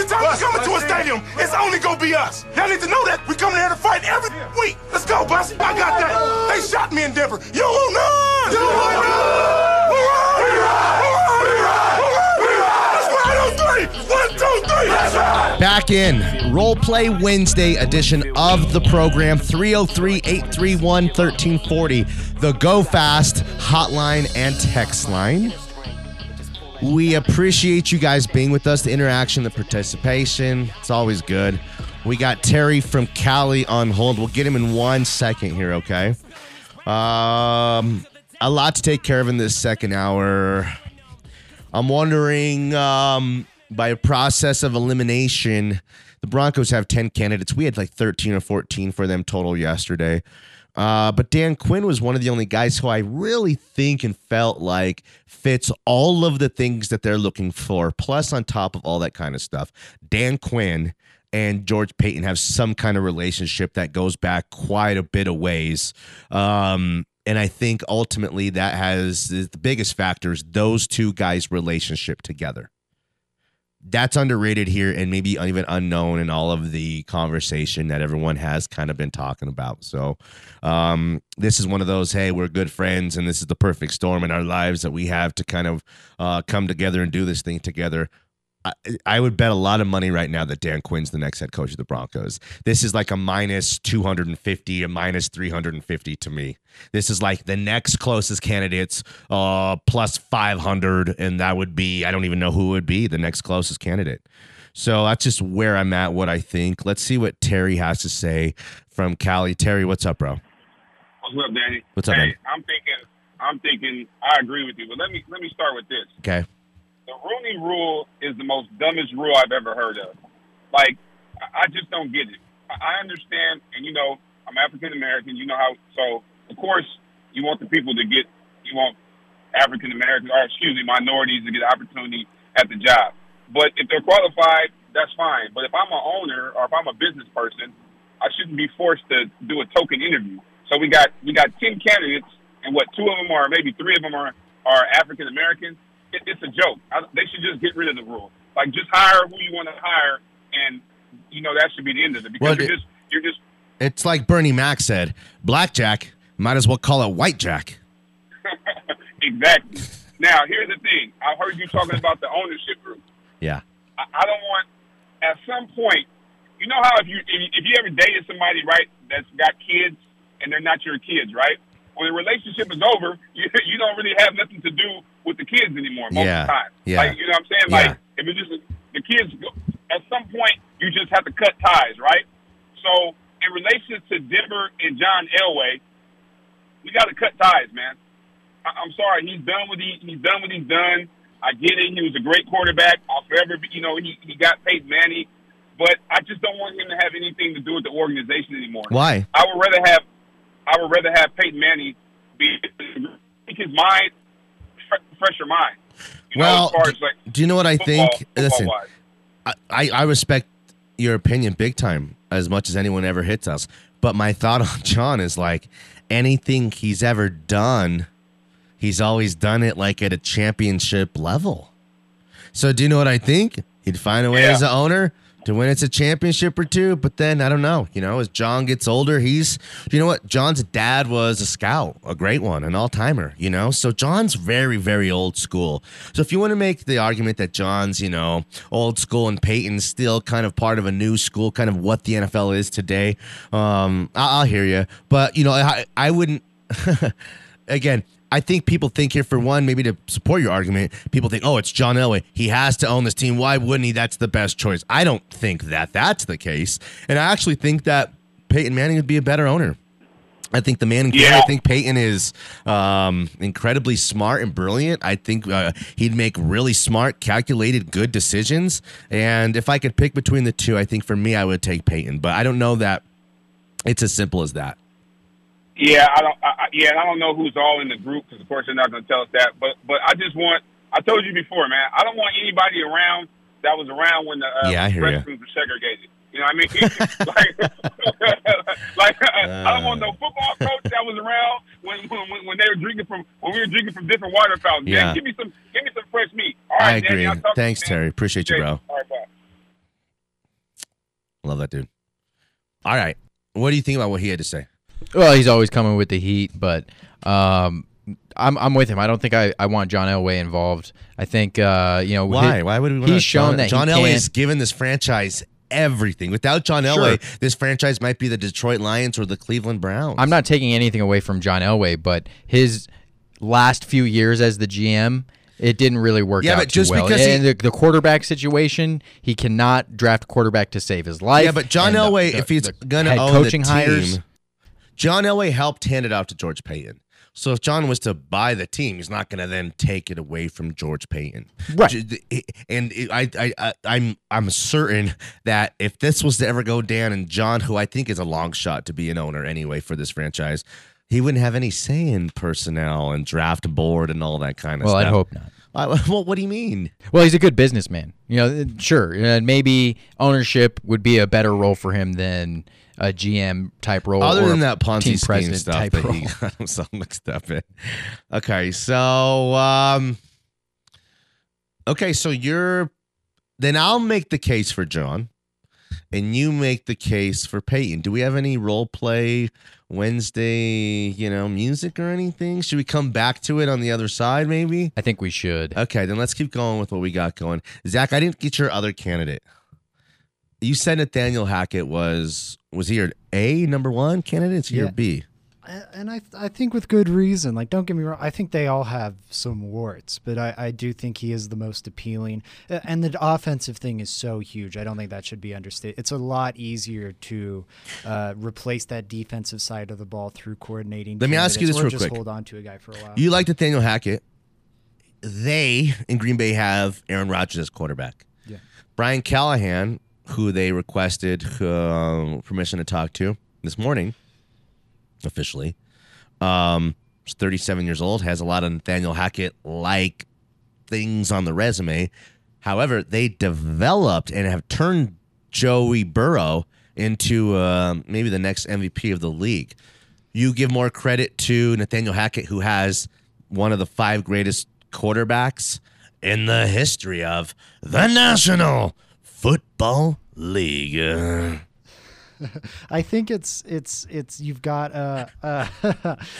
Every time we come into a stadium, it's only gonna be us. Y'all need to know that. We come here to fight every week. Let's go, Bussy. I got that. They shot me in Denver. You want none? You ride! Back in Role Play Wednesday edition of the program 303 831 1340, the Go Fast hotline and text line. We appreciate you guys being with us, the interaction, the participation. It's always good. We got Terry from Cali on hold. We'll get him in one second here, okay? Um, a lot to take care of in this second hour. I'm wondering, um, by a process of elimination, the Broncos have 10 candidates. We had like 13 or 14 for them total yesterday. Uh, but Dan Quinn was one of the only guys who I really think and felt like fits all of the things that they're looking for. Plus, on top of all that kind of stuff, Dan Quinn and George Paton have some kind of relationship that goes back quite a bit of ways. Um, and I think ultimately that has the biggest factors those two guys' relationship together that's underrated here and maybe even unknown in all of the conversation that everyone has kind of been talking about. So, um, this is one of those, hey, we're good friends and this is the perfect storm in our lives that we have to kind of uh, come together and do this thing together. I, I would bet a lot of money right now that Dan Quinn's the next head coach of the Broncos. This is like a minus 250, a minus 350 to me. This is like the next closest candidates, uh, plus 500, and that would be, I don't even know who would be the next closest candidate. So that's just where I'm at, what I think. Let's see what Terry has to say from Cali. Terry, what's up, bro? What's up, Danny? What's up, hey, man? I'm thinking, I'm thinking, I agree with you, but let me let me start with this. Okay. The Rooney Rule is the most dumbest rule I've ever heard of. Like, I just don't get it. I understand, and you know, I'm African American. You know how, so of course, you want the people to get, you want African Americans, or excuse me, minorities to get opportunity at the job. But if they're qualified, that's fine. But if I'm an owner or if I'm a business person, I shouldn't be forced to do a token interview. So we got we got ten candidates, and what two of them are, maybe three of them are are African American. It, it's a joke. I, they should just get rid of the rule. Like just hire who you want to hire, and you know that should be the end of it. Because Well, you're it- just you're just It's like Bernie Mac said blackjack, might as well call it whitejack. exactly. Now here's the thing. I heard you talking about the ownership group. Yeah. I, I don't want. At some point, you know how if you if you, if you ever dated somebody right that's got kids and they're not your kids, right? When the relationship is over, you you don't really have nothing to do with the kids anymore most Yeah, of the time. yeah. Like you know what I'm saying? Yeah. Like if it's just the kids, go, at some point you just have to cut ties, right? So in relation to Denver and John Elway, we got to cut ties, man. I- I'm sorry, he's done with he he's done what he's done. I get it. He was a great quarterback. I'll forever, be, you know, he he got Peyton Manning, but I just don't want him to have anything to do with the organization anymore. Why? I would rather have I would rather have Peyton Manning be make his mind fresher mind. You know, Well, far do, like do you know what I think? football- Listen. I, I I respect your opinion big time as much as anyone ever hits us. But my thought on John is like anything he's ever done, he's always done it like at a championship level. So do you know what I think? He'd find a way Yeah. as an owner to win it's a championship or two. But then I don't know. You know, as John gets older, he's you know what? John's dad was a scout, a great one, an all timer, you know? So John's very, very old school. So if you want to make the argument that John's, you know, old school and Peyton's still kind of part of a new school, kind of what the NFL is today, um, I- I'll hear you. But, you know, I, I wouldn't again, I think people think here for one, maybe to support your argument, people think, oh, it's John Elway. He has to own this team. Why wouldn't he? That's the best choice. I don't think that that's the case. And I actually think that Peyton Manning would be a better owner. I think the Manning family, I think Peyton is um, incredibly smart and brilliant. I think uh, he'd make really smart, calculated, good decisions. And if I could pick between the two, I think for me, I would take Peyton. But I don't know that it's as simple as that. Yeah, I don't. I, I- yeah, I don't know who's all in the group because, of course, they're not going to tell us that. But, but I just want. I told you before, man. I don't want anybody around that was around when the uh, Yeah, I restrooms were segregated. You know what I mean? like, like I don't want no football coach that was around when, when when they were drinking from when we were drinking from different water fountains. Yeah. Man, give me some give me some fresh meat. All I right, Danny, agree. I'll talk to Thanks, man. Terry. Appreciate you, bro. All right, bye. Love that dude. All right. What do you think about what he had to say? Well, he's always coming with the heat, but um, I'm I'm with him. I don't think I, I want John Elway involved. I think uh, you know Why? he- Why would we? He's shown John, that John he Elway has given this franchise everything. Without John Sure. Elway, this franchise might be the Detroit Lions or the Cleveland Browns. I'm not taking anything away from John Elway, but his last few years as the GM, it didn't really work out. Yeah, out but just well. because he- and the, the quarterback situation, he cannot draft quarterback to save his life. Yeah, but John And Elway, the- if he's gonna head own coaching the team, hires, John Elway helped hand it out to George Paton. So if John was to buy the team, he's not going to then take it away from George Paton. Right. And I, I, I, I'm, I'm certain that if this was to ever go down, and John, who I think is a long shot to be an owner anyway for this franchise, he wouldn't have any say in personnel and draft board and all that kind of well, stuff. I'd hope not. I, well, what do you mean? Well, he's a good businessman. You know, sure, uh, maybe ownership would be a better role for him than a GM type role. Other than that Ponzi scheme president stuff type that role. he got himself mixed up in. Okay, so um, okay, so you're then I'll make the case for John, and you make the case for Peyton. Do we have any role play Wednesday, you know, music or anything? Should we come back to it on the other side, maybe? I think we should. Okay, then let's keep going with what we got going. Zach, I didn't get your other candidate. You said Nathaniel Hackett was was he your A number one candidate? Is he your Yeah. B? and I I think with good reason. Like, don't get me wrong. I think they all have some warts, but I, I do think he is the most appealing. And the offensive thing is so huge. I don't think that should be understated. It's a lot easier to uh, replace that defensive side of the ball through coordinating. Let me ask you this or real just quick. Hold on to a guy for a while. You like Nathaniel Hackett. They in Green Bay have Aaron Rodgers as quarterback. Yeah. Brian Callahan, who they requested um, permission to talk to this morning, officially, um, is 37 years old, has a lot of Nathaniel Hackett like things on the resume. However, they developed and have turned Joey Burrow into um, maybe the next MVP of the league. You give more credit to Nathaniel Hackett, who has one of the five greatest quarterbacks in the history of the National Football League. I think it's it's it's you've got uh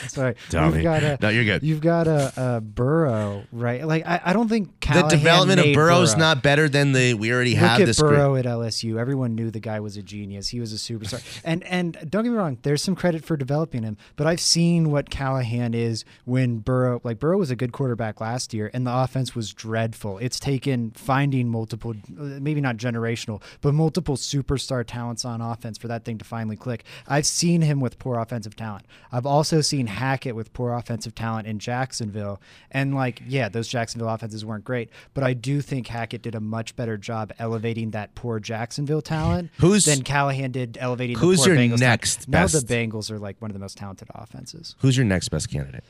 sorry Tell you've got a No, you're good. you've got a, a Burrow right like I, I don't think the Callahan development of Burrow's Burrow. not better than the we already Look have at this. group. Burrow at LSU. Everyone knew the guy was a genius. He was a superstar. And and don't get me wrong, there's some credit for developing him. But I've seen what Callahan is when Burrow like Burrow was a good quarterback last year, and the offense was dreadful. It's taken finding multiple, maybe not generational, but multiple superstar talents on offense for that thing to finally click. I've seen him with poor offensive talent. I've also seen Hackett with poor offensive talent in Jacksonville. And like, yeah, those Jacksonville offenses weren't great, but I do think Hackett did a much better job elevating that poor Jacksonville talent Who's- than Callahan did elevating who's the poor your Bengals next Now the Bengals are like one of the most talented offenses. Who's your next best candidate?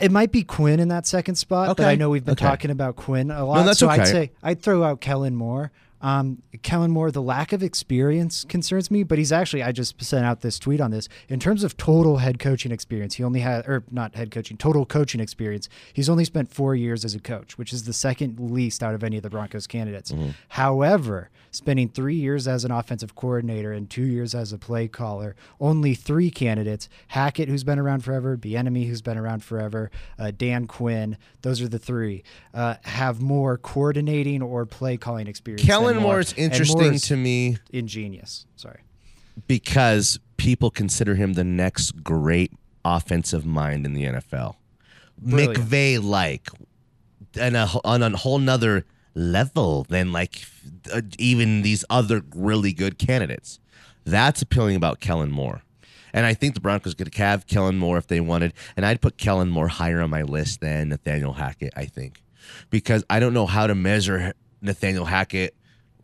It might be Quinn in that second spot, but I know we've been okay. talking about Quinn a lot. that's so okay. I'd say I'd throw out Kellen Moore. Um, Kellen Moore, the lack of experience concerns me, but he's actually, I just sent out this tweet on this. In terms of total head coaching experience, he only had, or not head coaching, total coaching experience, he's only spent four years as a coach, which is the second least out of any of the Broncos candidates. Mm-hmm. However, spending three years as an offensive coordinator and two years as a play caller, only three candidates Hackett, who's been around forever, Bieniemy, who's been around forever, uh, Dan Quinn, those are the three, uh, have more coordinating or play calling experience. Kellen Moore. Moore is interesting to me Ingenious. Sorry. because people consider him the next great offensive mind in the NFL. Brilliant. McVay like and a, on a whole nother level than like uh, even these other really good candidates. That's appealing about Kellen Moore. And I think the Broncos could have Kellen Moore if they wanted. And I'd put Kellen Moore higher on my list than Nathaniel Hackett, I think. Because I don't know how to measure Nathaniel Hackett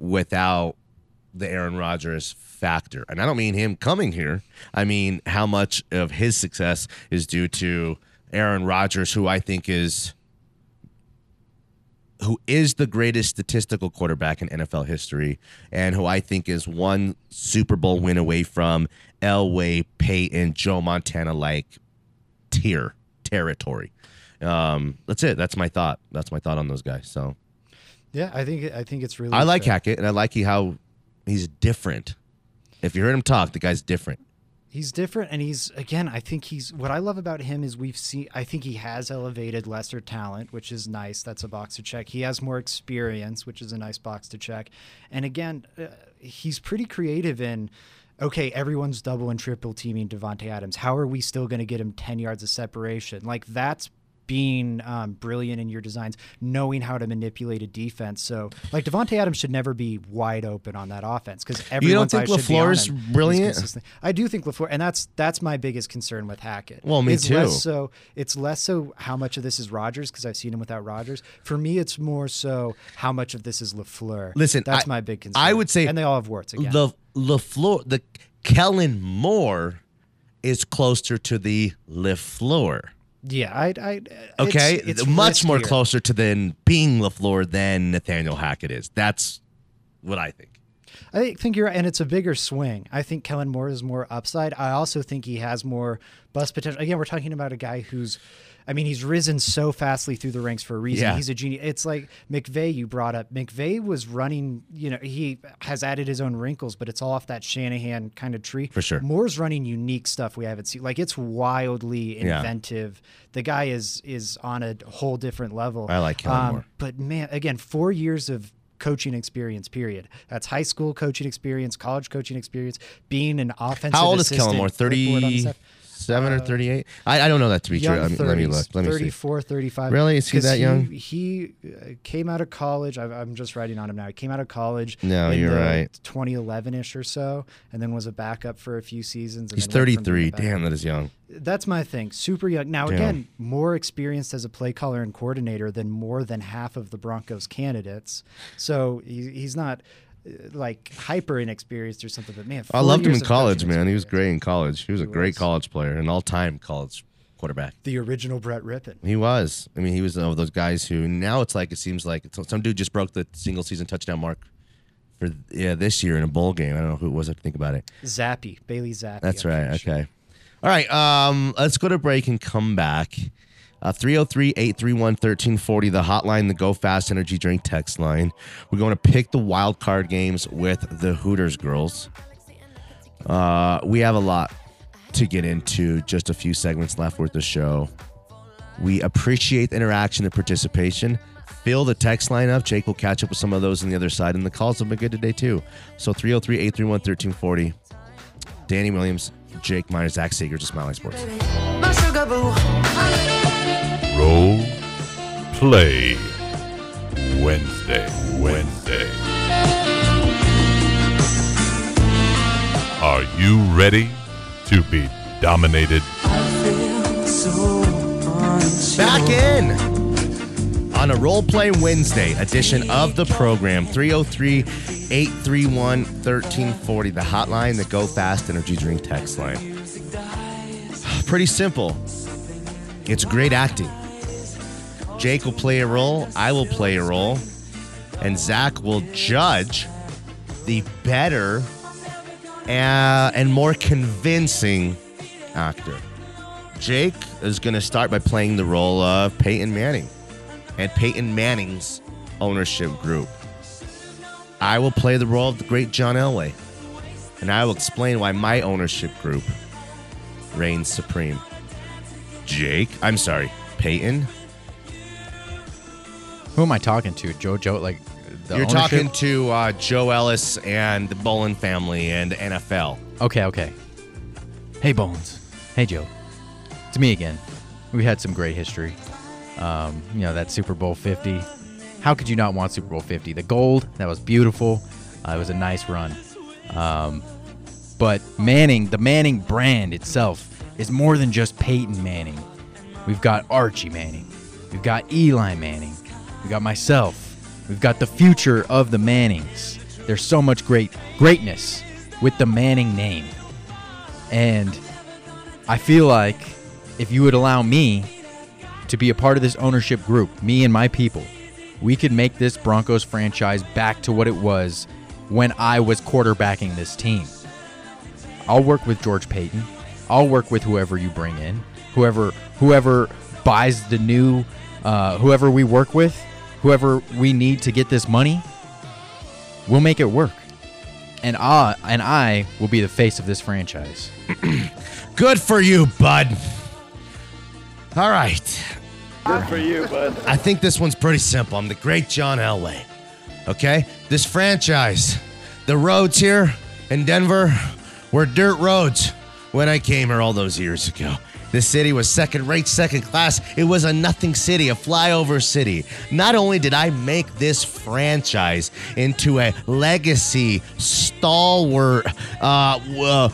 without the Aaron Rodgers factor. And I don't mean him coming here. I mean how much of his success is due to Aaron Rodgers, who I think is who is the greatest statistical quarterback in NFL history, and who I think is one Super Bowl win away from Elway, Peyton, Joe Montana like tier territory. Um, that's it. That's my thought. That's my thought on those guys. So Yeah, I think I think it's really. I like fair. Hackett, and I like he how he's different. If you heard him talk, the guy's different. He's different, and he's again. I think he's what I love about him is we've seen. I think he has elevated lesser talent, which is nice. That's a box to check. He has more experience, which is a nice box to check. And again, uh, he's pretty creative in. Okay, everyone's double and triple teaming Davante Adams. How are we still going to get him ten yards of separation? Like that's being um, brilliant in your designs, knowing how to manipulate a defense. So, like Davante Adams should never be wide open on that offense because everyone's think eyes should be on him. Brilliant? I do think Lafleur, and that's that's my biggest concern with Hackett. Well, me it's too. Less so it's less so how much of this is Rodgers because I've seen him without Rodgers. For me, it's more so how much of this is Lafleur. Listen, that's I- my big concern. I would say and they all have warts again. The LaFleur, the Kellen Moore is closer to the LaFleur. Yeah, I, I Okay, it's, it's much more closer to than being LaFleur than Nathaniel Hackett is. That's what I think. I think you're right, and it's a bigger swing. I think Kellen Moore is more upside. I also think he has more bust potential. Again, we're talking about a guy who's, I mean, he's risen so fastly through the ranks for a reason. Yeah. He's a genius. It's like McVay you brought up. McVay was running, you know, he has added his own wrinkles, but it's all off that Shanahan kind of tree. For sure. Moore's running unique stuff we haven't seen. Like it's wildly Yeah. inventive. The guy is is on a whole different level. I like Kellen um, Moore. But man, again, four years of coaching experience. Period. That's high school coaching experience, college coaching experience, being an offensive. How old is Kellen Moore? clipboard staff. Thirty-seven or thirty-eight? I, I don't know that to be true. I mean, let me look. Let me see. 34, 35. Really? Is he that young? He uh, came out of college. I, I'm just writing on him now. He came out of college. No, in you're right. 2011ish or so, and then was a backup for a few seasons. and He's then went from being thirty-three. Damn, that is young. that's my thing. Super young. Now, Damn. again, more experienced as a play caller and coordinator than more than half of the Broncos candidates. So he, he's not uh, like hyper inexperienced or something. But man, I loved him in college, man. He was great in college. He was a great college player, an all-time college quarterback. The original Brett Rypien. He was. I mean, he was one of those guys who now it's like it seems like it's, some dude just broke the single season touchdown mark for yeah this year in a bowl game. I don't know who it was. I think about it. Zappe, Bailey Zappe. That's I'm right. sure. Okay. All right. Um, let's go to break and come back. Uh, 303-831-1340, the hotline, the Go Fast Energy Drink text line. We're going to pick the wild card games with the Hooters girls. Uh, we have a lot to get into. Just a few segments left with the show. We appreciate the interaction and participation. Fill the text line up. Jake will catch up with some of those on the other side, and the calls have been good today too. So 303-831-1340. Danny Williams, Jake Meyer, Zach Sager, just Smiling Sports. Role Play Wednesday. Wednesday. Are you ready to be dominated? Back in on a Role Play Wednesday edition of the program 303 831 1340, the hotline, the Go Fast Energy Drink text line. Pretty simple. It's great acting. Jake will play a role, I will play a role, and Zach will judge the better uh, and more convincing actor. Jake is going to start by playing the role of Peyton Manning and Peyton Manning's ownership group. I will play the role of the great John Elway, and I will explain why my ownership group reigns supreme. Jake, I'm sorry, Peyton, Who am I talking to? Joe Joe like the you're ownership? talking to uh, Joe Ellis and the Bowlen family and NFL. Okay, okay. Hey Bones. Hey Joe. It's me again. We had some great history. Um, you know that Super Bowl 50. How could you not want Super Bowl 50? The gold that was beautiful. Uh, it was a nice run. Um, but Manning, the Manning brand itself, is more than just Peyton Manning. We've got Archie Manning. We've got Eli Manning. We've got myself. We've got the future of the Mannings. There's so much great greatness with the Manning name. And I feel like if you would allow me to be a part of this ownership group, me and my people, we could make this Broncos franchise back to what it was when I was quarterbacking this team. I'll work with George Paton. I'll work with whoever you bring in, whoever whoever buys the new, uh, whoever we work with, whoever we need to get this money. We'll make it work. and I and I will be the face of this franchise. Good for you, bud. All right. Good for you, bud. I think this one's pretty simple. I'm the great John Elway. Okay? This franchise, the roads here in Denver were dirt roads when I came here all those years ago. This city was second rate, second class. It was a nothing city, a flyover city. Not only did I make this franchise into a legacy, stalwart, uh, uh,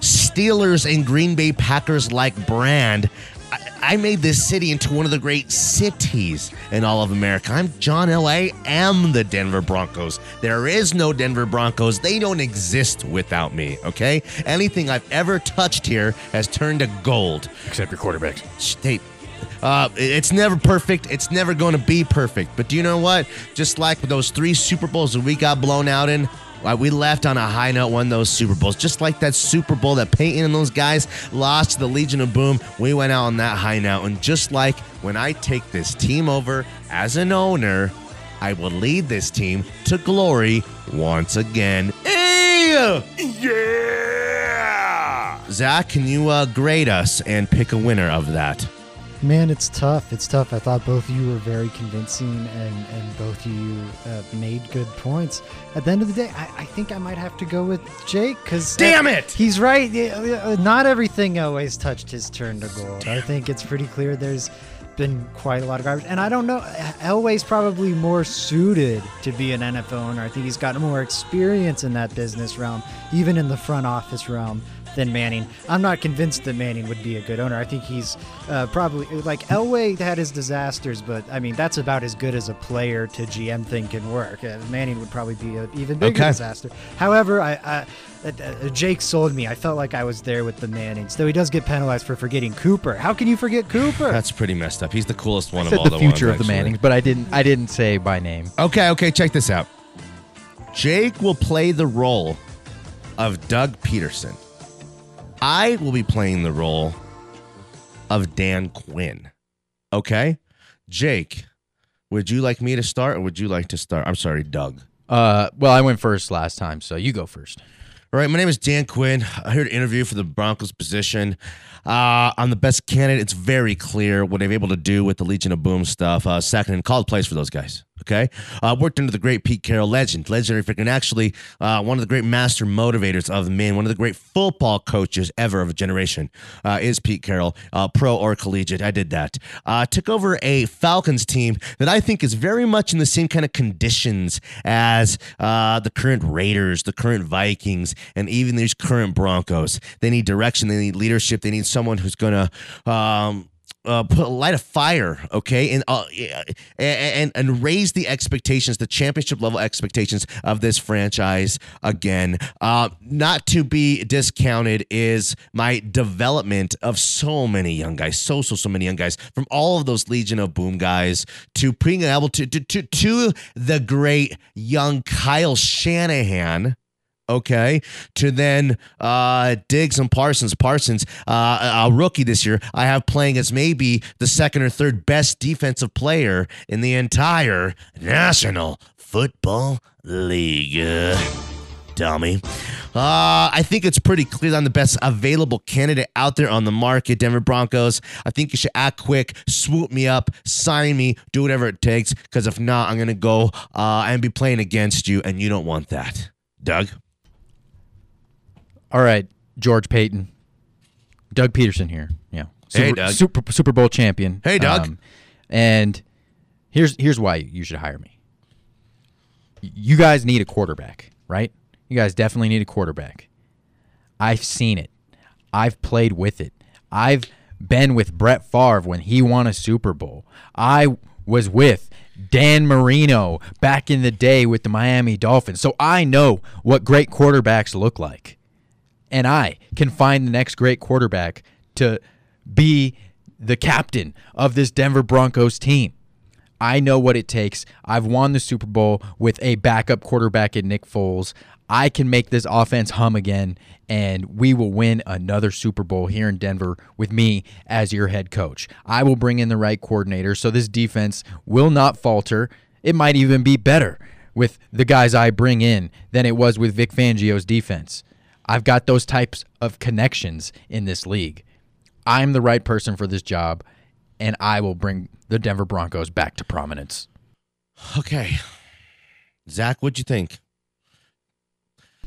Steelers and Green Bay Packers like brand, I, made this city into one of the great cities in all of America. I'm John L. I am the Denver Broncos. There is no Denver Broncos. They don't exist without me, okay? Anything I've ever touched here has turned to gold. Except your quarterbacks. State. Uh, it's never perfect. It's never going to be perfect. But do you know what? Just like with those three Super Bowls that we got blown out in, we left on a high note, won those Super Bowls. Just like that Super Bowl that Peyton and those guys lost to the Legion of Boom, we went out on that high note. And just like when I take this team over as an owner, I will lead this team to glory once again. Hey! Yeah! Zach, can you uh, grade us and pick a winner of that? Man, it's tough. It's tough. I thought both of you were very convincing, and, and both of you uh, made good points. At the end of the day, I, I think I might have to go with Jake because Damn it! he's right. Uh, Not everything always touched his turn to gold. I think it's pretty clear there's been quite a lot of garbage, and I don't know. Elway's probably more suited to be an NFL owner. I think he's got more experience in that business realm, even in the front office realm than Manning. I'm not convinced that Manning would be a good owner. I think he's uh, probably like Elway had his disasters, but I mean that's about as good as a player to GM thing can work. Uh, Manning would probably be an even bigger Okay. disaster. However, I. I uh, uh, Jake sold me. I felt like I was there with the Mannings, though he does get penalized for forgetting Cooper. How can you forget Cooper? That's pretty messed up. He's the coolest one I of said all the the future ones, of the actually. Mannings, but I didn't. I didn't say by name. Okay, okay, check this out. Jake will play the role of Doug Pederson. I will be playing the role of Dan Quinn. Okay? Jake, would you like me to start or would you like to start? I'm sorry, Doug. Uh, well, I went first last time, so you go first. All right, my name is Dan Quinn. I'm here to interview for the Broncos position. Uh, I'm the best candidate. It's very clear what I'm able to do with the Legion of Boom stuff. Uh, second and called plays for those guys. Okay, uh, worked under the great Pete Carroll, legend, legendary figure, and actually uh, one of the great master motivators of men, one of the great football coaches ever of a generation uh, is Pete Carroll, uh, pro or collegiate. I did that. Uh, took over a Falcons team that I think is very much in the same kind of conditions as uh, the current Raiders, the current Vikings, and even these current Broncos. They need direction. They need leadership. They need someone who's going to. Um, uh, put a light a fire, okay, and, uh, and and raise the expectations, the championship level expectations of this franchise again. Uh, not to be discounted is my development of so many young guys, so so so many young guys, from all of those Legion of Boom guys to being able to to to, to the great young Kyle Shanahan okay to then uh diggs and parsons parsons uh a rookie this year i have playing as maybe the second or third best defensive player in the entire national football league dummy uh, I think it's pretty clear I'm the best available candidate out there on the market, Denver Broncos. I think you should act quick, swoop me up, sign me, do whatever it takes. Because if not, I'm gonna go uh, and be playing against you, and you don't want that. Doug. All right, George Paton, Doug Pederson here. Yeah, Super, Hey, Doug. Super Super Bowl champion. Um, Hey, Doug. and here's here's why you should hire me. You guys need a quarterback, right? You guys definitely need a quarterback. I've seen it. I've played with it. I've been with Brett Favre when he won a Super Bowl. I was with Dan Marino back in the day with the Miami Dolphins. So I know what great quarterbacks look like and I can find the next great quarterback to be the captain of this Denver Broncos team. I know what it takes. I've won the Super Bowl with a backup quarterback in Nick Foles. I can make this offense hum again, and we will win another Super Bowl here in Denver with me as your head coach. I will bring in the right coordinator so this defense will not falter. It might even be better with the guys I bring in than it was with Vic Fangio's defense. I've got those types of connections in this league. I'm the right person for this job, and I will bring the Denver Broncos back to prominence. Okay. Zach, what'd you think?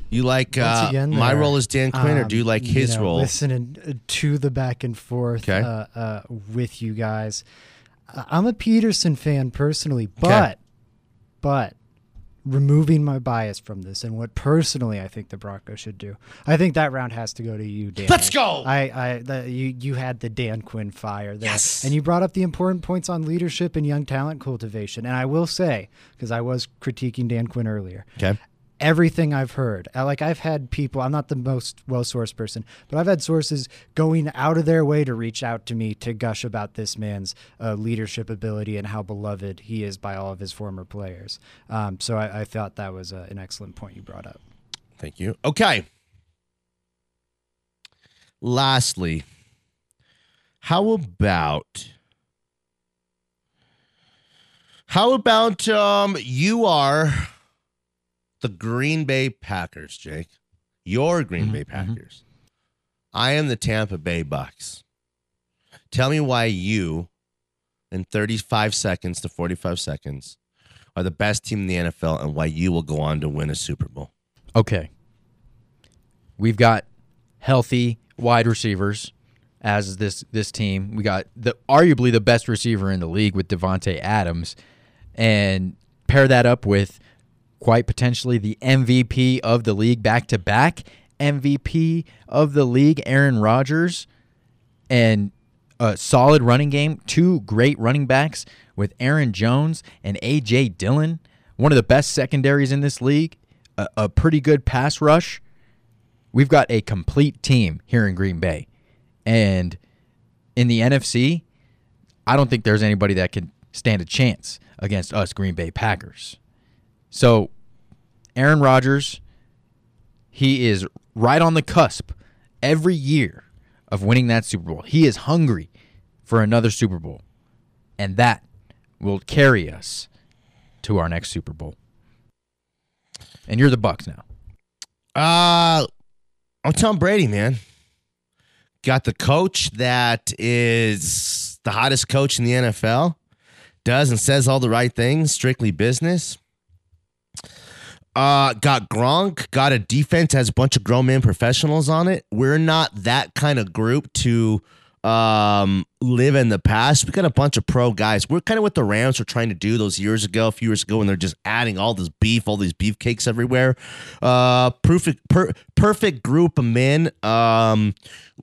You like uh, again, my there, role as Dan Quinn, or um, do you like his know, role? Listening to the back and forth Okay. uh, uh, with you guys. I- I'm a Pederson fan personally, but but removing my bias from this and what personally I think the Broncos should do. I think that round has to go to you, Dan. Let's go! I, I the, you you had the Dan Quinn fire there, Yes. and you brought up the important points on leadership and young talent cultivation. And I will say, because I was critiquing Dan Quinn earlier, Okay. Everything I've heard. uh, Like I've had people, I'm not the most well sourced person, but I've had sources going out of their way to reach out to me to gush about this man's uh, leadership ability and how beloved he is by all of his former players. Um, so I, I thought that was uh, an excellent point you brought up. Thank you. Okay. Lastly, how about how about um you are the Green Bay Packers, Jake. Your Green Mhm, Bay mhm. Packers. I am the Tampa Bay Bucks. Tell me why you in 35 seconds to 45 seconds are the best team in the NFL and why you will go on to win a Super Bowl. Okay. We've got healthy wide receivers as this this team. We got the arguably the best receiver in the league with Davante Adams, and pair that up with quite potentially the MVP of the league back to back MVP of the league, Aaron Rodgers, and a solid running game. Two great running backs with Aaron Jones and AJ Dillon, one of the best secondaries in this league. A, a pretty good pass rush. We've got a complete team here in Green Bay, and in the NFC, I don't think there's anybody that can stand a chance against us Green Bay Packers. So, Aaron Rodgers, he is right on the cusp every year of winning that Super Bowl. He is hungry for another Super Bowl, and that will carry us to our next Super Bowl. And you're the Bucks now. Uh I'm Tom Brady, man. Got the coach that is the hottest coach in the NFL. Does and says all the right things, strictly business. Uh, got Gronk, got a defense, has a bunch of grown men professionals on it. We're not that kind of group to um live in the past. We got a bunch of pro guys. We're kind of what the Rams were trying to do those years ago, a few years ago, when they're just adding all this beef, all these beefcakes everywhere. Uh perfect per, perfect group of men. Um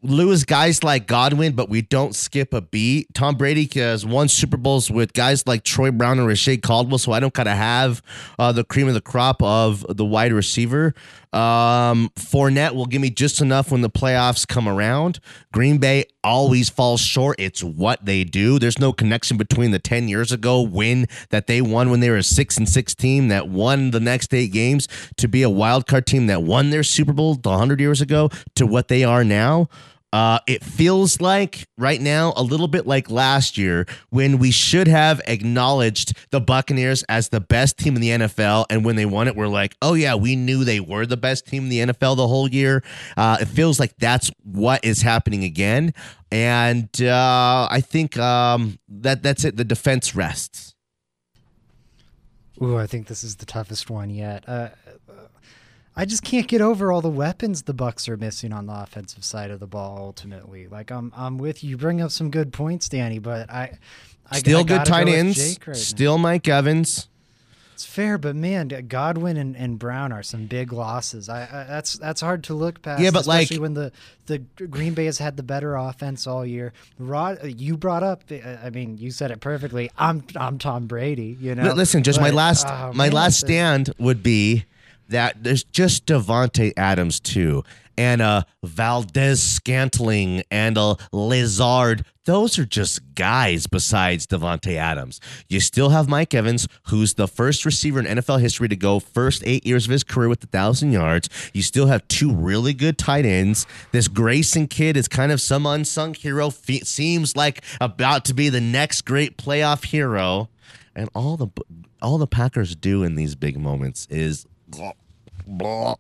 lose guys like Godwin, but we don't skip a beat. Tom Brady has won Super Bowls with guys like Troy Brown and Reche Caldwell, so I don't kind of have uh, the cream of the crop of the wide receiver. Um, Fournette will give me just enough when the playoffs come around. Green Bay always falls short. It's what they do. There's no connection between the 10 years ago win that they won when they were a six and six team that won the next eight games to be a wild card team that won their Super Bowl 100 years ago to what they are now. Uh, it feels like right now a little bit like last year when we should have acknowledged the Buccaneers as the best team in the NFL, and when they won it, we're like, oh yeah, we knew they were the best team in the NFL the whole year. Uh, it feels like that's what is happening again, and uh, I think um, that that's it. The defense rests. Ooh, I think this is the toughest one yet. Uh, I just can't get over all the weapons the Bucks are missing on the offensive side of the ball. Ultimately, like I'm, I'm with you. You bring up some good points, Danny, but I, I Still I good tight go ends. Right now. Still Mike Evans. It's fair, but man, Godwin and, and Brown are some big losses. I, I that's that's hard to look past. Yeah, but, like- when the the Green Bay has had the better offense all year. Rod, you brought up. I mean, you said it perfectly. I'm I'm Tom Brady. You know. Listen, just my last oh, my man, last stand would be that there's just Davante Adams too, and a Valdes-Scantling and uh, a Lizard. Those are just guys besides Davante Adams. You still have Mike Evans, who's the first receiver in NFL history to go first eight years of his career with a thousand yards. You still have two really good tight ends. This Grayson kid is kind of some unsung hero. Fe- seems like about to be the next great playoff hero. and all the all the Packers do in these big moments is blah, blah,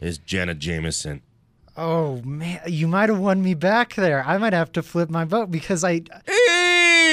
is Jenna Jameson. Oh man, you might have won me back there. I might have to flip my vote because I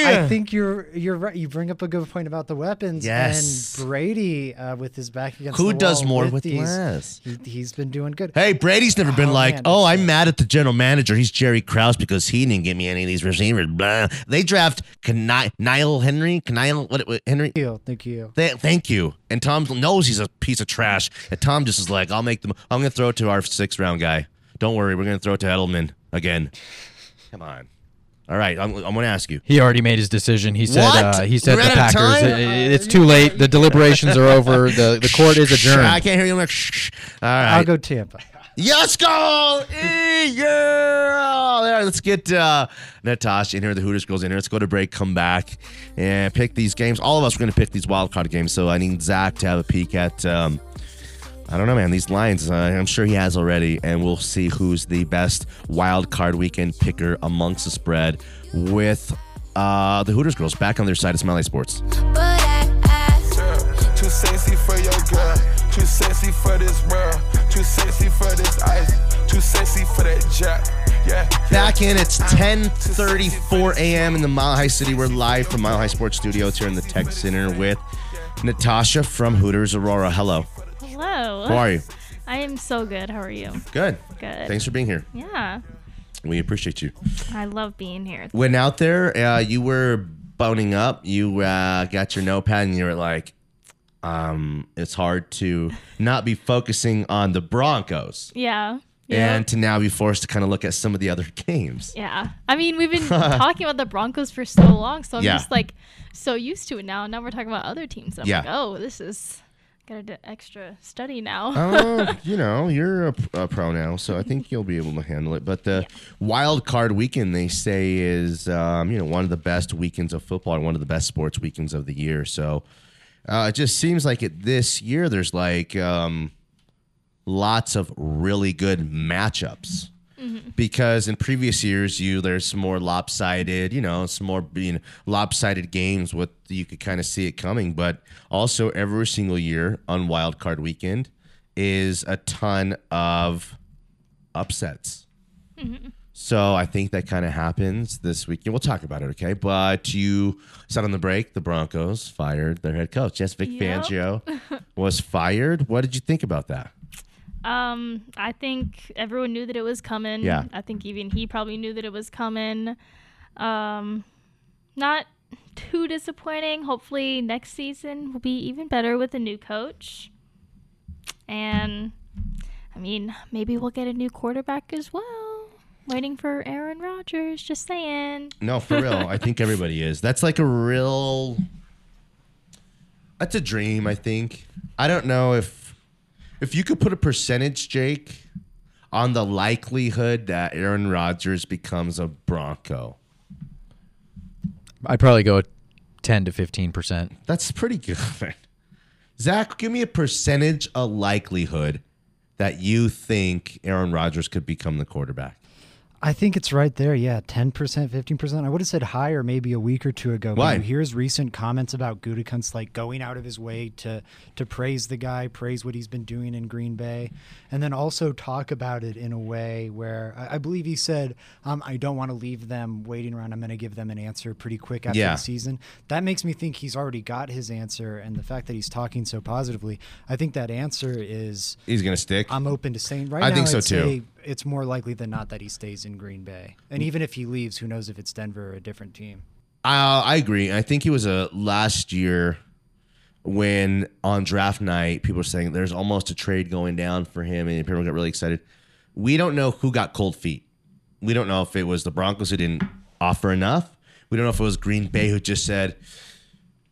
I think you're you're right. You bring up a good point about the weapons. Yes. And Brady uh, with his back against. Who the does wall more with with these, less? He, he's been doing good. Hey, Brady's never been Oh, like, man, oh, I'm mad at the general manager. He's Jerry Krause because he didn't give me any of these receivers. Blah. They draft Kani- Niall Henry. Niall, what, what Henry? Thank you. Thank you. Th- thank you. And Tom knows he's a piece of trash. And Tom just is like, I'll make them. I'm going to throw it to our sixth round guy. Don't worry, we're going to throw it to Edelman again. Come on. All right, I'm, I'm going to ask you. He already made his decision. He said What? uh, he said We're the Packers. time? i- i- it's too late. The deliberations are over. The the court is adjourned. I can't hear you. I'm like, shh, shh. All right. I'll go Tampa. Yeah, let's go. Yeah. There, let's get uh, Natasha in here, the Hooters girls in here. Let's go to break, come back, and pick these games. All of us are going to pick these wild card games. So I need Zach to have a peek at. Um, I don't know, man. These lines, uh, I'm sure he has already, and we'll see who's the best wild card weekend picker amongst the spread with uh, the Hooters girls back on their side of Smiley Sports. But I asked, Too sexy for your girl. Too sexy for this world. Too sexy for this ice. Too sexy for that jack. Yeah. Back in, it's 10:34 a.m. in the Mile High City. We're live from Mile High Sports Studios here in the Tech Center with Natasha from Hooters Aurora. Hello, Hello. how are you? I am so good. How are you? Good. Good. Thanks for being here. Yeah. We appreciate you. I love being here. When out there, uh, you were boning up. You uh, got your notepad and you were like, um, "It's hard to not be focusing on the Broncos." Yeah. Yeah. And to now be forced to kind of look at some of the other games. yeah. I mean, we've been talking about the Broncos for so long, so I'm Yeah. just like so used to it now. And Now we're talking about other teams. I'm Yeah. like, oh, this is gotta do extra study now. uh, you know, you're a, a pro now, so I think you'll be able to handle it. But the wild card weekend, they say, is um, you know one of the best weekends of football and one of the best sports weekends of the year. So uh, it just seems like it this year. There's like um, lots of really good matchups. Mm-hmm. Because in previous years, you there's some more lopsided, you know, some more being lopsided games. What you could kind of see it coming, but also every single year on Wild Card Weekend is a ton of upsets. Mm-hmm. So I think that kind of happens this weekend. We'll talk about it, okay? But you said on the break, the Broncos fired their head coach. Yes, Vic Yep. Fangio was fired. What did you think about that? Um, I think everyone knew that it was coming. Yeah. I think even he probably knew that it was coming. Um, not too disappointing. Hopefully next season will be even better with a new coach. And I mean, maybe we'll get a new quarterback as well. Waiting for Aaron Rodgers, just saying. No, for real. I think everybody is. That's like a real. That's a dream. I think. I don't know if if you could put a percentage, Jake, on the likelihood that Aaron Rodgers becomes a Bronco. I'd probably go ten to fifteen percent. That's pretty good. Zach, give me a percentage of likelihood that you think Aaron Rodgers could become the quarterback. I think it's right there. Yeah, ten percent, fifteen percent. I would have said higher maybe a week or two ago. Why? But you hear his recent comments about Gutekunst like going out of his way to to praise the guy, praise what he's been doing in Green Bay, and then also talk about it in a way where I, I believe he said, um, "I don't want to leave them waiting around. I'm going to give them an answer pretty quick after Yeah. the season." That makes me think he's already got his answer, and the fact that he's talking so positively, I think that answer is. He's gonna stick. I'm open to saying right now. I now. think so, I'd too. It's more likely than not that he stays in Green Bay. And even if he leaves, who knows if it's Denver or a different team. Uh, I agree. I think he was a last year when on draft night people were saying there's almost a trade going down for him, and people got really excited. We don't know who got cold feet. We don't know if it was the Broncos who didn't offer enough. We don't know if it was Green Bay who just said,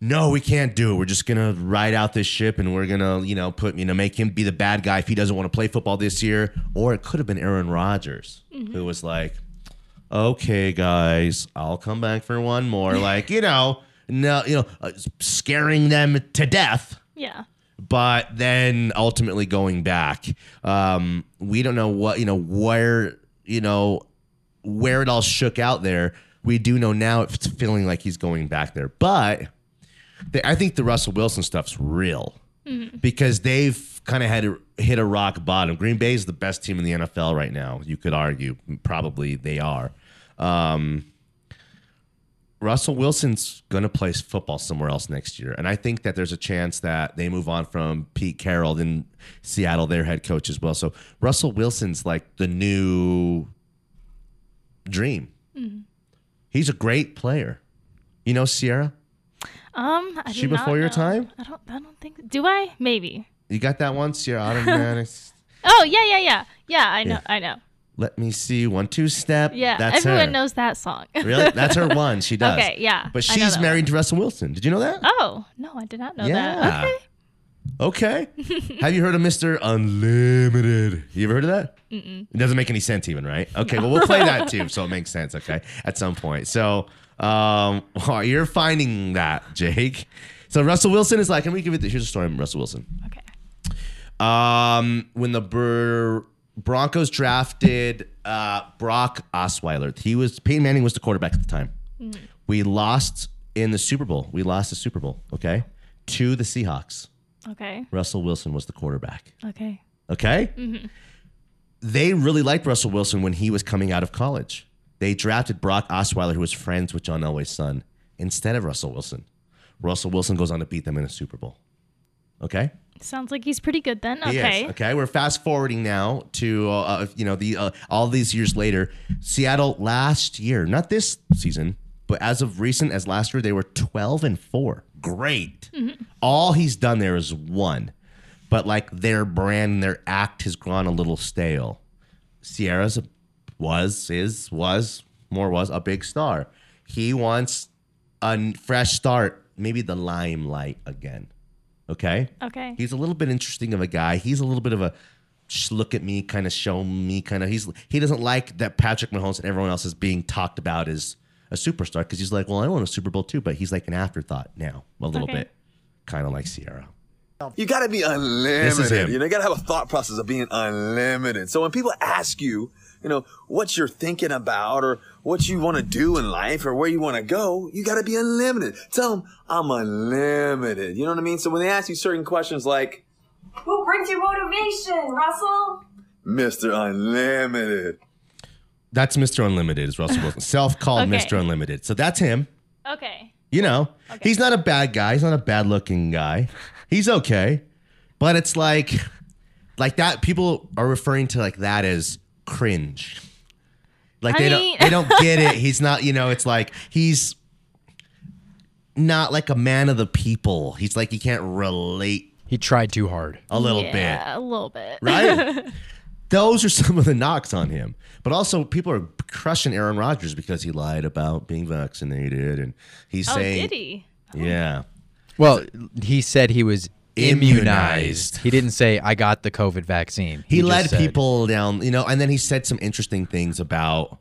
"No, we can't do it. We're just gonna ride out this ship, and we're gonna, you know, put, you know, make him be the bad guy if he doesn't want to play football this year." Or it could have been Aaron Rodgers who was like, okay, guys, I'll come back for one more. Like, you know, no, you know, uh, scaring them to death, Yeah. but then ultimately going back. Um, we don't know what, you know, where, you know, where it all shook out there. We do know now it's feeling like he's going back there. But they, I think the Russell Wilson stuff's real because they've kind of had to hit a rock bottom. Green Bay is the best team in the NFL right now. You could argue probably they are. Um, Russell Wilson's going to play football somewhere else next year. And I think that there's a chance that they move on from Pete Carroll in Seattle, their head coach as well. So Russell Wilson's like the new dream. He's a great player. You know Ciara? Um, I She before your know. time? I don't. I don't think. Do I? Maybe. You got that one? Ciara Automatics. Oh yeah, yeah, yeah, yeah. I know. Yeah. I know. Let me see. One, two step. Yeah, That's everyone her. knows that song. Really? That's her one. She does. Okay, yeah, But she's married to Russell Wilson. Did you know that? Oh no, I did not know Yeah. that. Okay. Okay. Have you heard of Mr. Unlimited? You ever heard of that? Mm-mm. It doesn't make any sense, even, right? Okay, well, we'll play that too, so it makes sense, okay, at some point. So, um, you're finding that, Jake. So, Russell Wilson is like, and we give it, the, here's a story of Russell Wilson. Okay. Um, when the Bur- Broncos drafted uh, Brock Osweiler, he was Peyton Manning was the quarterback at the time. We lost in the Super Bowl. We lost the Super Bowl, okay, to the Seahawks. Okay. Russell Wilson was the quarterback. Okay. Okay? They really liked Russell Wilson when he was coming out of college. They drafted Brock Osweiler, who was friends with John Elway's son, instead of Russell Wilson. Russell Wilson goes on to beat them in a Super Bowl. Okay? Sounds like he's pretty good then. He is, Okay. okay. We're fast forwarding now to uh, uh, you know the uh, all these years later. Seattle last year, not this season, but as of recent as last year, they were twelve and four. Great. All he's done there is one, but like their brand, and their act has gone a little stale. Ciara's a, was is was more was a big star. He wants a fresh start, maybe the limelight again. Okay. Okay. He's a little bit interesting of a guy. He's a little bit of a look at me, kind of show me, kind of. He's he doesn't like that Patrick Mahomes and everyone else is being talked about as a superstar because he's like, well, I want a Super Bowl too, but he's like an afterthought now, a little Okay. bit, kind of like Ciara. You got to be unlimited. This is him. You know, you got to have a thought process of being unlimited. So when people ask you, you know, what you're thinking about or what you want to do in life or where you want to go, you got to be unlimited. Tell them I'm unlimited. You know what I mean? So when they ask you certain questions like, Who brings you motivation, Russell? Mr. Unlimited. That's Mr. Unlimited, is Russell Wilson, self-called Okay. Mr. Unlimited. So that's him. Okay. You know, he's not a bad guy. He's not a bad-looking guy. He's okay, but it's like, like that. People are referring to like that as cringe. Like I they mean- don't they don't get it. He's not. You know, it's like he's not like a man of the people. He's like he can't relate He tried too hard. a little yeah, bit, a little bit. right? Those are some of the knocks on him. But also, people are crushing Aaron Rodgers because he lied about being vaccinated, and he's oh, saying, did he? "Yeah." Well, he said he was Immunized. immunized. He didn't say I got the COVID vaccine. he, just led said- people down, you know, and then he said some interesting things about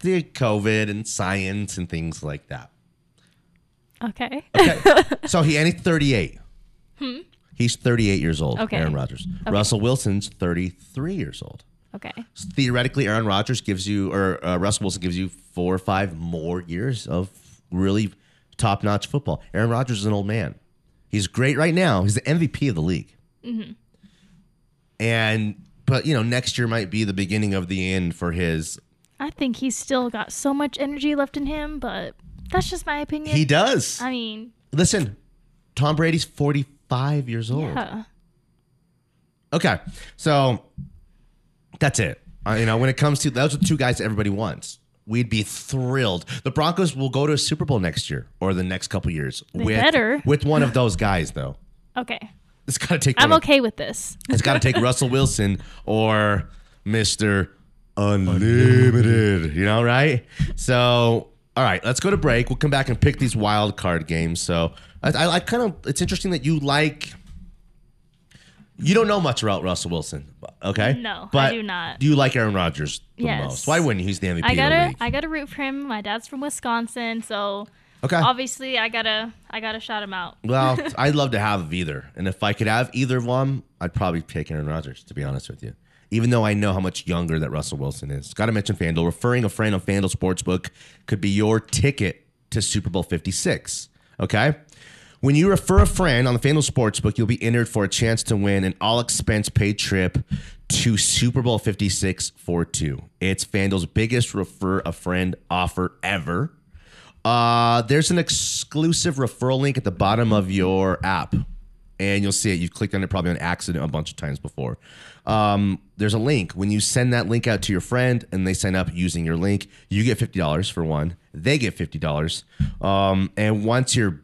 the COVID and science and things like that. Okay. Okay, so he and he's 38. He's 38 years old. Hmm? Okay. Aaron Rodgers. Okay. Russell Wilson's 33 years old. Okay. Theoretically, Aaron Rodgers gives you, or uh, Russell Wilson gives you four or five more years of really top-notch football. Aaron Rodgers is an old man. He's great right now. He's the MVP of the league. And but you know, next year might be the beginning of the end for his. I think he's still got so much energy left in him, but that's just my opinion. He does. I mean, Listen, Tom Brady's 45 years old. yeah. Okay, so that's it. Uh, you know, when it comes to those are the two guys everybody wants. We'd be thrilled. The Broncos will go to a Super Bowl next year or the next couple years. They with, better. with one of those guys, though. Okay. It's got to take. I'm one of- okay with this. It's got to take Russell Wilson or Mister Unlimited. You know, right? So, all right, let's go to break. We'll come back and pick these wild card games. So, I, I, I kind of. It's interesting that you like. You don't know much about Russell Wilson, okay? No, I but do not. Do you like Aaron Rodgers the Yes. most? Why wouldn't you? He's the MVP I of the gotta, league. I gotta root for him. My dad's from Wisconsin, so Okay. obviously I gotta, I gotta shout him out. Well, I'd love to have either. And if I could have either one, I'd probably pick Aaron Rodgers, to be honest with you. Even though I know how much younger that Russell Wilson is. Got to mention FanDuel. Referring a friend on FanDuel Sportsbook could be your ticket to Super Bowl 56. Okay. When you refer a friend on the FanDuel Sportsbook, you'll be entered for a chance to win an all expense paid trip to Super Bowl 56 for two. It's FanDuel's biggest refer a friend offer ever. Uh, there's an exclusive referral link at the bottom of your app, and you'll see it. You've clicked on it probably on accident a bunch of times before. Um, there's a link. When you send that link out to your friend and they sign up using your link, you get $50 for one. They get $50. Um, and once your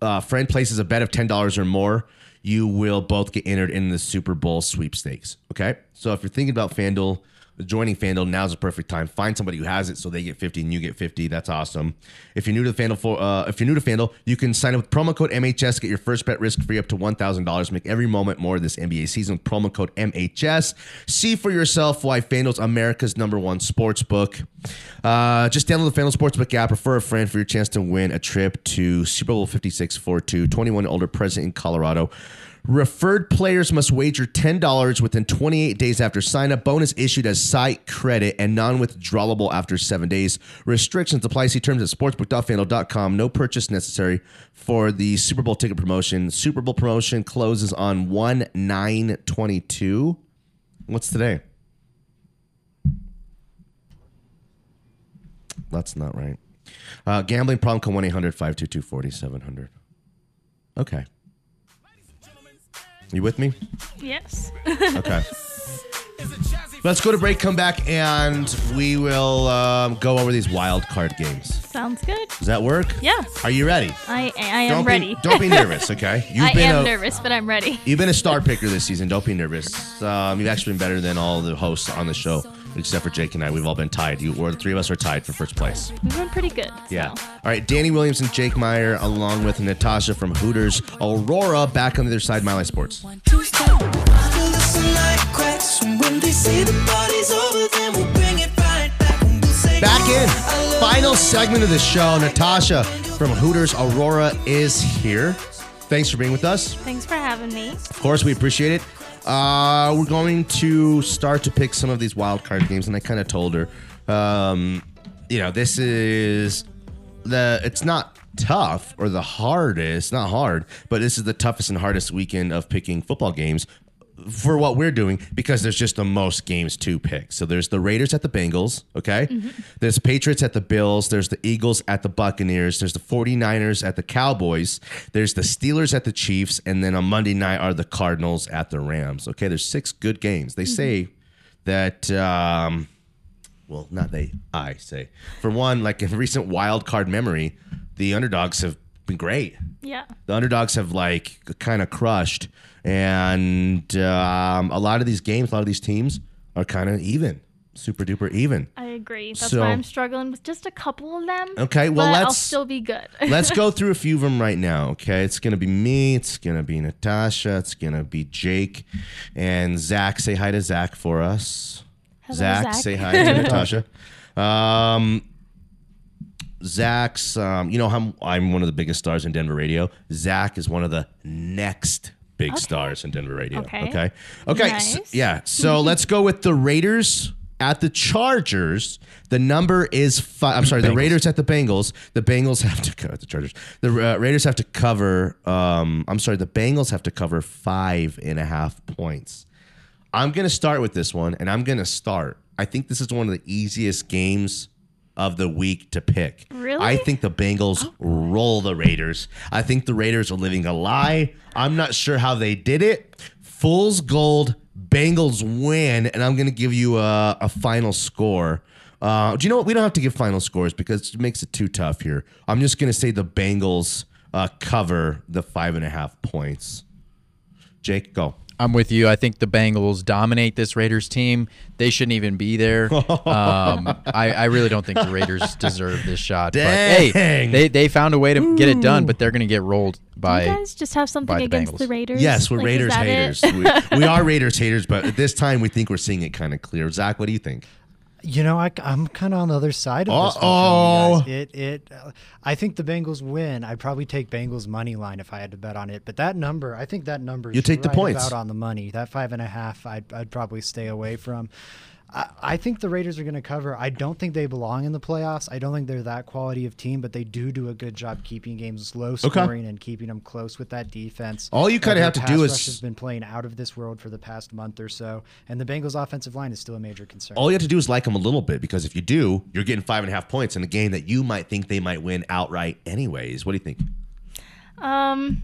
uh, friend places a bet of $10 or more, you will both get entered in the Super Bowl sweepstakes. Okay. So if you're thinking about FanDuel, joining FanDuel, now's the perfect time. Find somebody who has it so they get 50 and you get 50. That's awesome. If you're new to the FanDuel, for, uh, if you're new to FanDuel, you can sign up with promo code MHS, get your first bet risk free up to $1,000. Make every moment more of this NBA season promo code MHS. See for yourself why FanDuel's America's number one sports book. Uh, just download the FanDuel Sportsbook app, refer a friend for your chance to win a trip to Super Bowl 56 42, 21 and older, present in Colorado. Referred players must wager $10 within 28 days after sign up. Bonus issued as site credit and non withdrawable after seven days. Restrictions apply. See terms at sportsbook.fanduel.com. No purchase necessary for the Super Bowl ticket promotion. Super Bowl promotion closes on 1 9 22. What's today? That's not right. Uh, gambling problem, call 1 800 522 4700. Okay. You with me? Yes. Okay. Let's go to break, come back, and we will um, go over these wild card games. Sounds good. Does that work? Yeah. Are you ready? I I am don't ready. Be, don't be nervous, okay? I am a, nervous, but I'm ready. You've been a star picker this season. Don't be nervous. Um, you've actually been better than all the hosts on the show, except for Jake and I. We've all been tied. You, or the three of us are tied for first place. We've been pretty good. Yeah. All right. Danny Williams and Jake Meyer, along with Natasha from Hooters, Aurora, back on the other side. Mile High Sports. Back in. Final segment of the show. Natasha from Hooters Aurora is here. Thanks for being with us. Thanks for having me. Of course, we appreciate it. Uh, we're going to start to pick some of these wild card games, and I kind of told her, um, you know, this is the. It's not tough or the hardest, not hard, but this is the toughest and hardest weekend of picking football games for what we're doing because there's just the most games to pick. So there's the Raiders at the Bengals, okay? There's Patriots at the Bills, there's the Eagles at the Buccaneers, there's the 49ers at the Cowboys, there's the Steelers at the Chiefs, and then on Monday night are the Cardinals at the Rams. Okay, there's six good games. They say that um well, not they, I say. For one, like in recent wild card memory, the underdogs have been great. Yeah. The underdogs have like kind of crushed, and um, a lot of these games, a lot of these teams are kind of even, super duper even. I agree. That's So- why I'm struggling with just a couple of them. Okay, well, but I'll let's- still be good. Let's go through a few of them right now. Okay, it's gonna be me. It's gonna be Natasha. It's gonna be Jake and Zach. Say hi to Zach for us. Hello, Zach, Zach. say hi to Natasha. Um, Zach's, um, you know, I'm, I'm one of the biggest stars in Denver radio. Zach is one of the next big stars in Denver radio. Okay. Okay. Okay. s- Nice. yeah. So let's go with the Raiders at the Chargers. The number is five. I'm sorry, the Raiders at the Bengals. The Bengals have to cover the Chargers. The uh, Raiders have to cover. Um, I'm sorry, the Bengals have to cover five and a half points. I'm gonna start with this one, and I'm gonna start. I think this is one of the easiest games of the week to pick. Really? I think the Bengals roll the Raiders. I think the Raiders are living a lie. I'm not sure how they did it. Fool's gold. Bengals win, and I'm gonna give you a, a final score. Uh, do you know what? We don't have to give final scores because it makes it too tough here. I'm just gonna say the Bengals uh, cover the five and a half points. Jake, go. I'm with you. I think the Bengals dominate this Raiders team. They shouldn't even be there. Um, I, I really don't think the Raiders deserve this shot. But Dang. hey, they, they found a way to get it done, but they're going to get rolled by. you guys just have something the against Bengals. the Raiders? Yes, we're Like, Raiders haters. we, we are Raiders haters, but at this time we think we're seeing it kind of clear. Zach, what do you think? You know, I, am kind of on the other side of this. Uh-oh. It, it, uh, I think the Bengals win. I'd probably take Bengals money line if I had to bet on it. But that number, I think that number You take the right points. about on the money. That five and a half, I'd, I'd probably stay away from. I, I think the Raiders are going to cover. I don't think they belong in the playoffs. I don't think they're that quality of team, but they do do a good job keeping games low scoring and keeping them close with that defense. All you kinda Uh, have to do is- rush has been playing out of this world for the past month or so, and the Bengals' offensive line is still a major concern. All you have to do is like them a little bit because if you do, you're getting five and a half points in a game that you might think they might win outright anyways. What do you think? Um,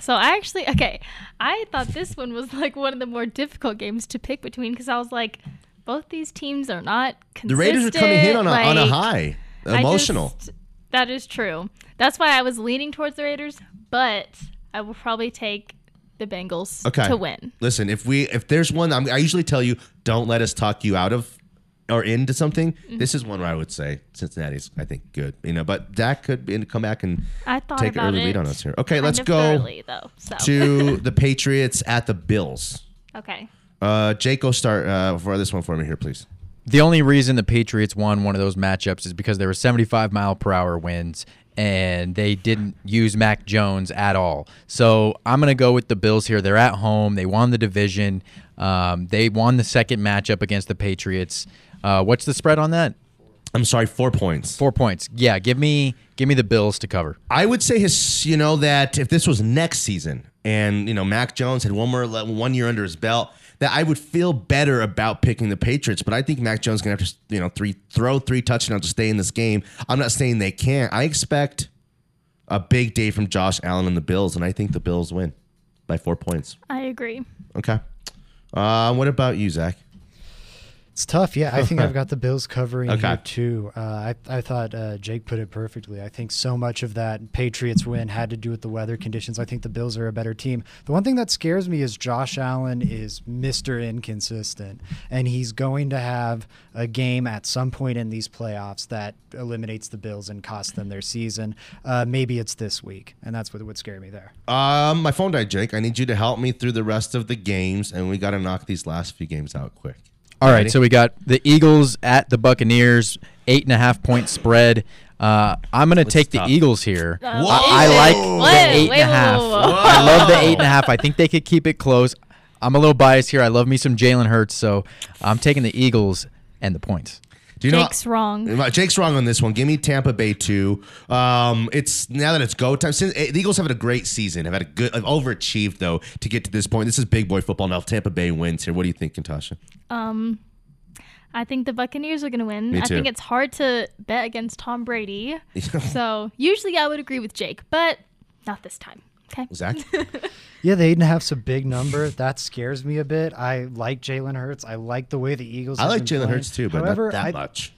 so I actually okay. I thought this one was like one of the more difficult games to pick between because I was like, both these teams are not consistent. The. Raiders are coming in on a, on a high, emotional. just- that is true. That's why I was leaning towards the Raiders, but I will probably take the Bengals okay. to win. Listen, if we if there's one, I'm, I usually tell you, don't let us talk you out of or into something. Mm-hmm. This is one where I would say Cincinnati's, I think, good. You know, but Dak could be, come back and I take an early lead on us here. Okay, let's go thoroughly, though. So to the Patriots at the Bills. okay. Uh, Jake, go start uh, for this one for me here, please. The only reason the Patriots won one of those matchups is because there were 75 mile per hour winds and they didn't use Mac Jones at all. So I'm going to go with the Bills here. They're at home. They won the division. Um, they won the second matchup against the Patriots. Uh, what's the spread on that? I'm sorry, four points. Four points. Yeah, give me give me the Bills to cover. I would say his, you know, that if this was next season and you know Mac Jones had one more one year under his belt, that I would feel better about picking the Patriots. But I think Mac Jones gonna have to, you know, three throw three touchdowns to stay in this game. I'm not saying they can't. I expect a big day from Josh Allen and the Bills, and I think the Bills win by four points. I agree. Okay. Uh, what about you, Zach? It's tough. Yeah, I think I've got the Bills covering Okay. here too. Uh, I, I thought uh, Jake put it perfectly. I think so much of that Patriots win had to do with the weather conditions. I think the Bills are a better team. The one thing that scares me is Josh Allen is Mr. Inconsistent, and he's going to have a game at some point in these playoffs that eliminates the Bills and costs them their season. Uh, maybe it's this week, and that's what would scare me there. Um, my phone died, Jake. I need you to help me through the rest of the games, and we got to knock these last few games out quick. All right, Ready? so we got the Eagles at the Buccaneers, eight and a half point spread. Uh, I'm going to take the tough? Eagles here. Uh, I, I like Whoa, the eight and a half. whoa, whoa. I love the eight and a half. I think they could keep it close. I'm a little biased here. I love me some Jalen Hurts, so I'm taking the Eagles and the points. Do you know? Jake's wrong. Uh, Jake's wrong on this one. Give me Tampa Bay two. Um, it's now that it's go time. Since eh, the Eagles have had a great season, have had a good, have overachieved though to get to this point. This is big boy football now. Tampa Bay wins here. What do you think, Natasha? Um, I think the Buccaneers are going to win. Me I think it's hard to bet against Tom Brady. so usually I would agree with Jake, but not this time. Okay. Zach? Yeah, the eight and a half's a big number. That scares me a bit. I like Jalen Hurts. I like the way the Eagles. I like Jalen. Hurts too, but However, not that I- much.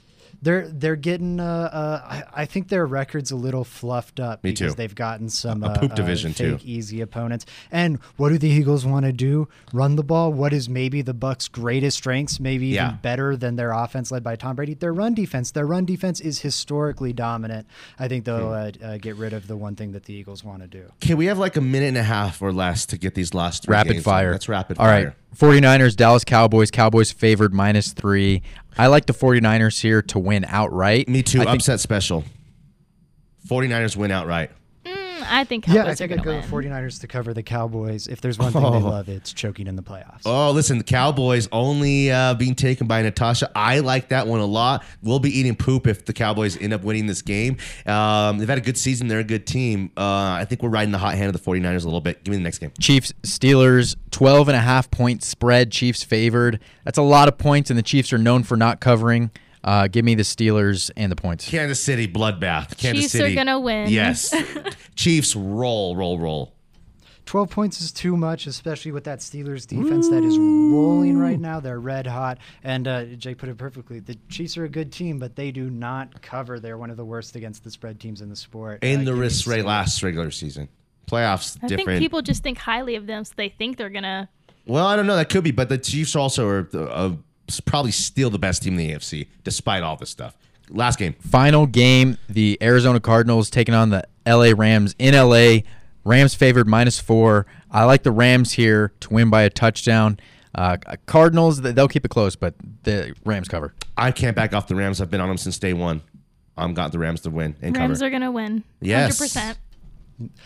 They're they're getting. Uh, uh, I, I think their record's a little fluffed up Me because too. they've gotten some A uh, poop uh, division, fake too. easy opponents. And what do the Eagles want to do? Run the ball. What is maybe the Bucks' greatest strengths? Maybe even Yeah. better than their offense led by Tom Brady. Their run defense. Their run defense is historically dominant. I think they'll uh, uh, get rid of the one thing that the Eagles want to do. Okay, we have like a minute and a half or less to get these last three Rapid games in. fire. That's rapid All fire. right. 49ers, Dallas Cowboys. Cowboys favored minus three. I like the 49ers here to win outright. Me too. I think- Upset special. 49ers win outright. I think Cowboys Yeah, I are think going I'd to go win. with 49ers to cover the Cowboys. If there's one thing they Oh. love, it's choking in the playoffs. Oh, listen, the Cowboys only uh, being taken by Natasha. I like that one a lot. We'll be eating poop if the Cowboys end up winning this game. Um, they've had a good season. They're a good team. Uh, I think we're riding the hot hand of the 49ers a little bit. Give me the next game. Chiefs Steelers 12 and a half point spread Chiefs favored that's a lot of points and the Chiefs are known for not covering uh, give me the Steelers and the points Kansas City, bloodbath. Kansas Chiefs are gonna win. Yes. Chiefs roll, roll, roll. 12 points is too much, especially with that Steelers defense that is rolling right now. They're red hot. And uh, Jake put it perfectly. The Chiefs are a good team, but they do not cover. They're one of the worst against the spread teams in the sport. In Uh, the risk rate Steelers. last regular season. Playoffs I different. think people just think highly of them, so they think they're going to. well, I don't know. That could be, but the Chiefs also are uh, probably still the best team in the AFC, despite all this stuff. Last game. final game the Arizona Cardinals taking on the LA Rams in LA Rams favored minus four I like the Rams here to win by a touchdown uh, Cardinals they'll keep it close but the Rams cover I can't back off the Rams. I've been on them since day one. I'm got the Rams to win and Rams cover. are going to win. Yes. 100%.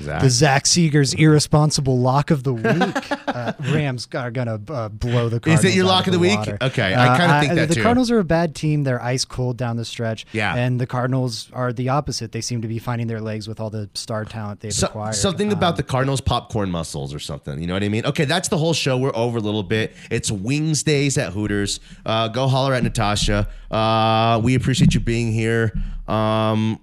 Zach. The Zach Seegers irresponsible lock of the week. uh, uh, Rams are gonna uh, blow the. Cardinals Is it your lock of the week? water. Okay, I kinda Uh, think that the too. Cardinals are a bad team. They're ice cold down the stretch. Yeah. and the Cardinals are the opposite. They seem to be finding their legs with all the star talent they've So, acquired. something about the Cardinals popcorn muscles or something. You know what I mean? Okay, that's the whole show. We're over a little bit. It's Wings Days at Hooters. Uh, go holler at Natasha. Uh, we appreciate you being here. Um,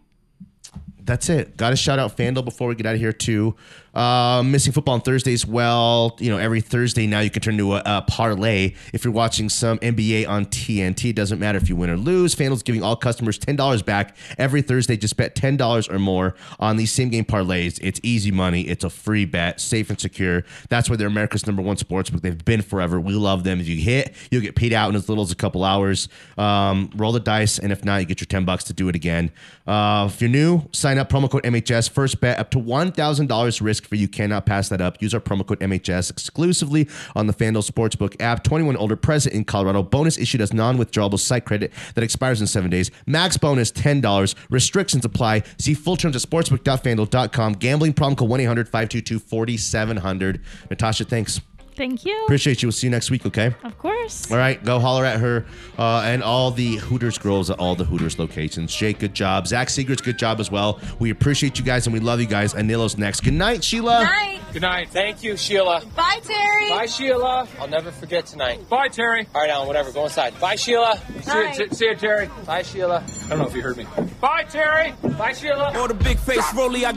that's it. Got to shout out FanDuel before we get out of here too. Uh, missing football on Thursdays. Well, you know, every Thursday now you can turn to a, a parlay if you're watching some NBA on TNT. It doesn't matter if you win or lose. FanDuel's giving all customers ten dollars back every Thursday. Just bet ten dollars or more on these same game parlays. It's easy money. It's a free bet, safe and secure. That's why they're America's number one sportsbook. They've been forever. We love them. If you hit, you'll get paid out in as little as a couple hours. Um, roll the dice, and if not, you get your ten bucks to do it again. Uh, if you're new, sign up promo code MHS. First bet up to one thousand dollars for you cannot pass that up. Use our promo code MHS exclusively on the FanDuel Sportsbook app. 21 older, present in Colorado. Bonus issued as non-withdrawable site credit that expires in seven days. Max bonus ten dollars. Restrictions apply. See full terms at sportsbook.fanduel.com. Gambling problem call 1-800-522-4700. Natasha, thanks. Thank you. Appreciate you. We'll see you next week. Okay. Of course. All right, go holler at her uh, and all the Hooters girls at all the Hooters locations. Jake, good job. Zach Seegers, good job as well. We appreciate you guys and we love you guys. Anilo's next. Good night, Sheila. Night. Good night. Thank you, Sheila. Bye, Terry. Bye, Sheila. I'll never forget tonight. Bye, Terry. All right, Alan, whatever. Go inside. Bye, Sheila. See you, Night. see you, Terry. Bye, Sheila. I don't know if you heard me. Bye, Terry. Bye, Sheila. Or the big face rollie, I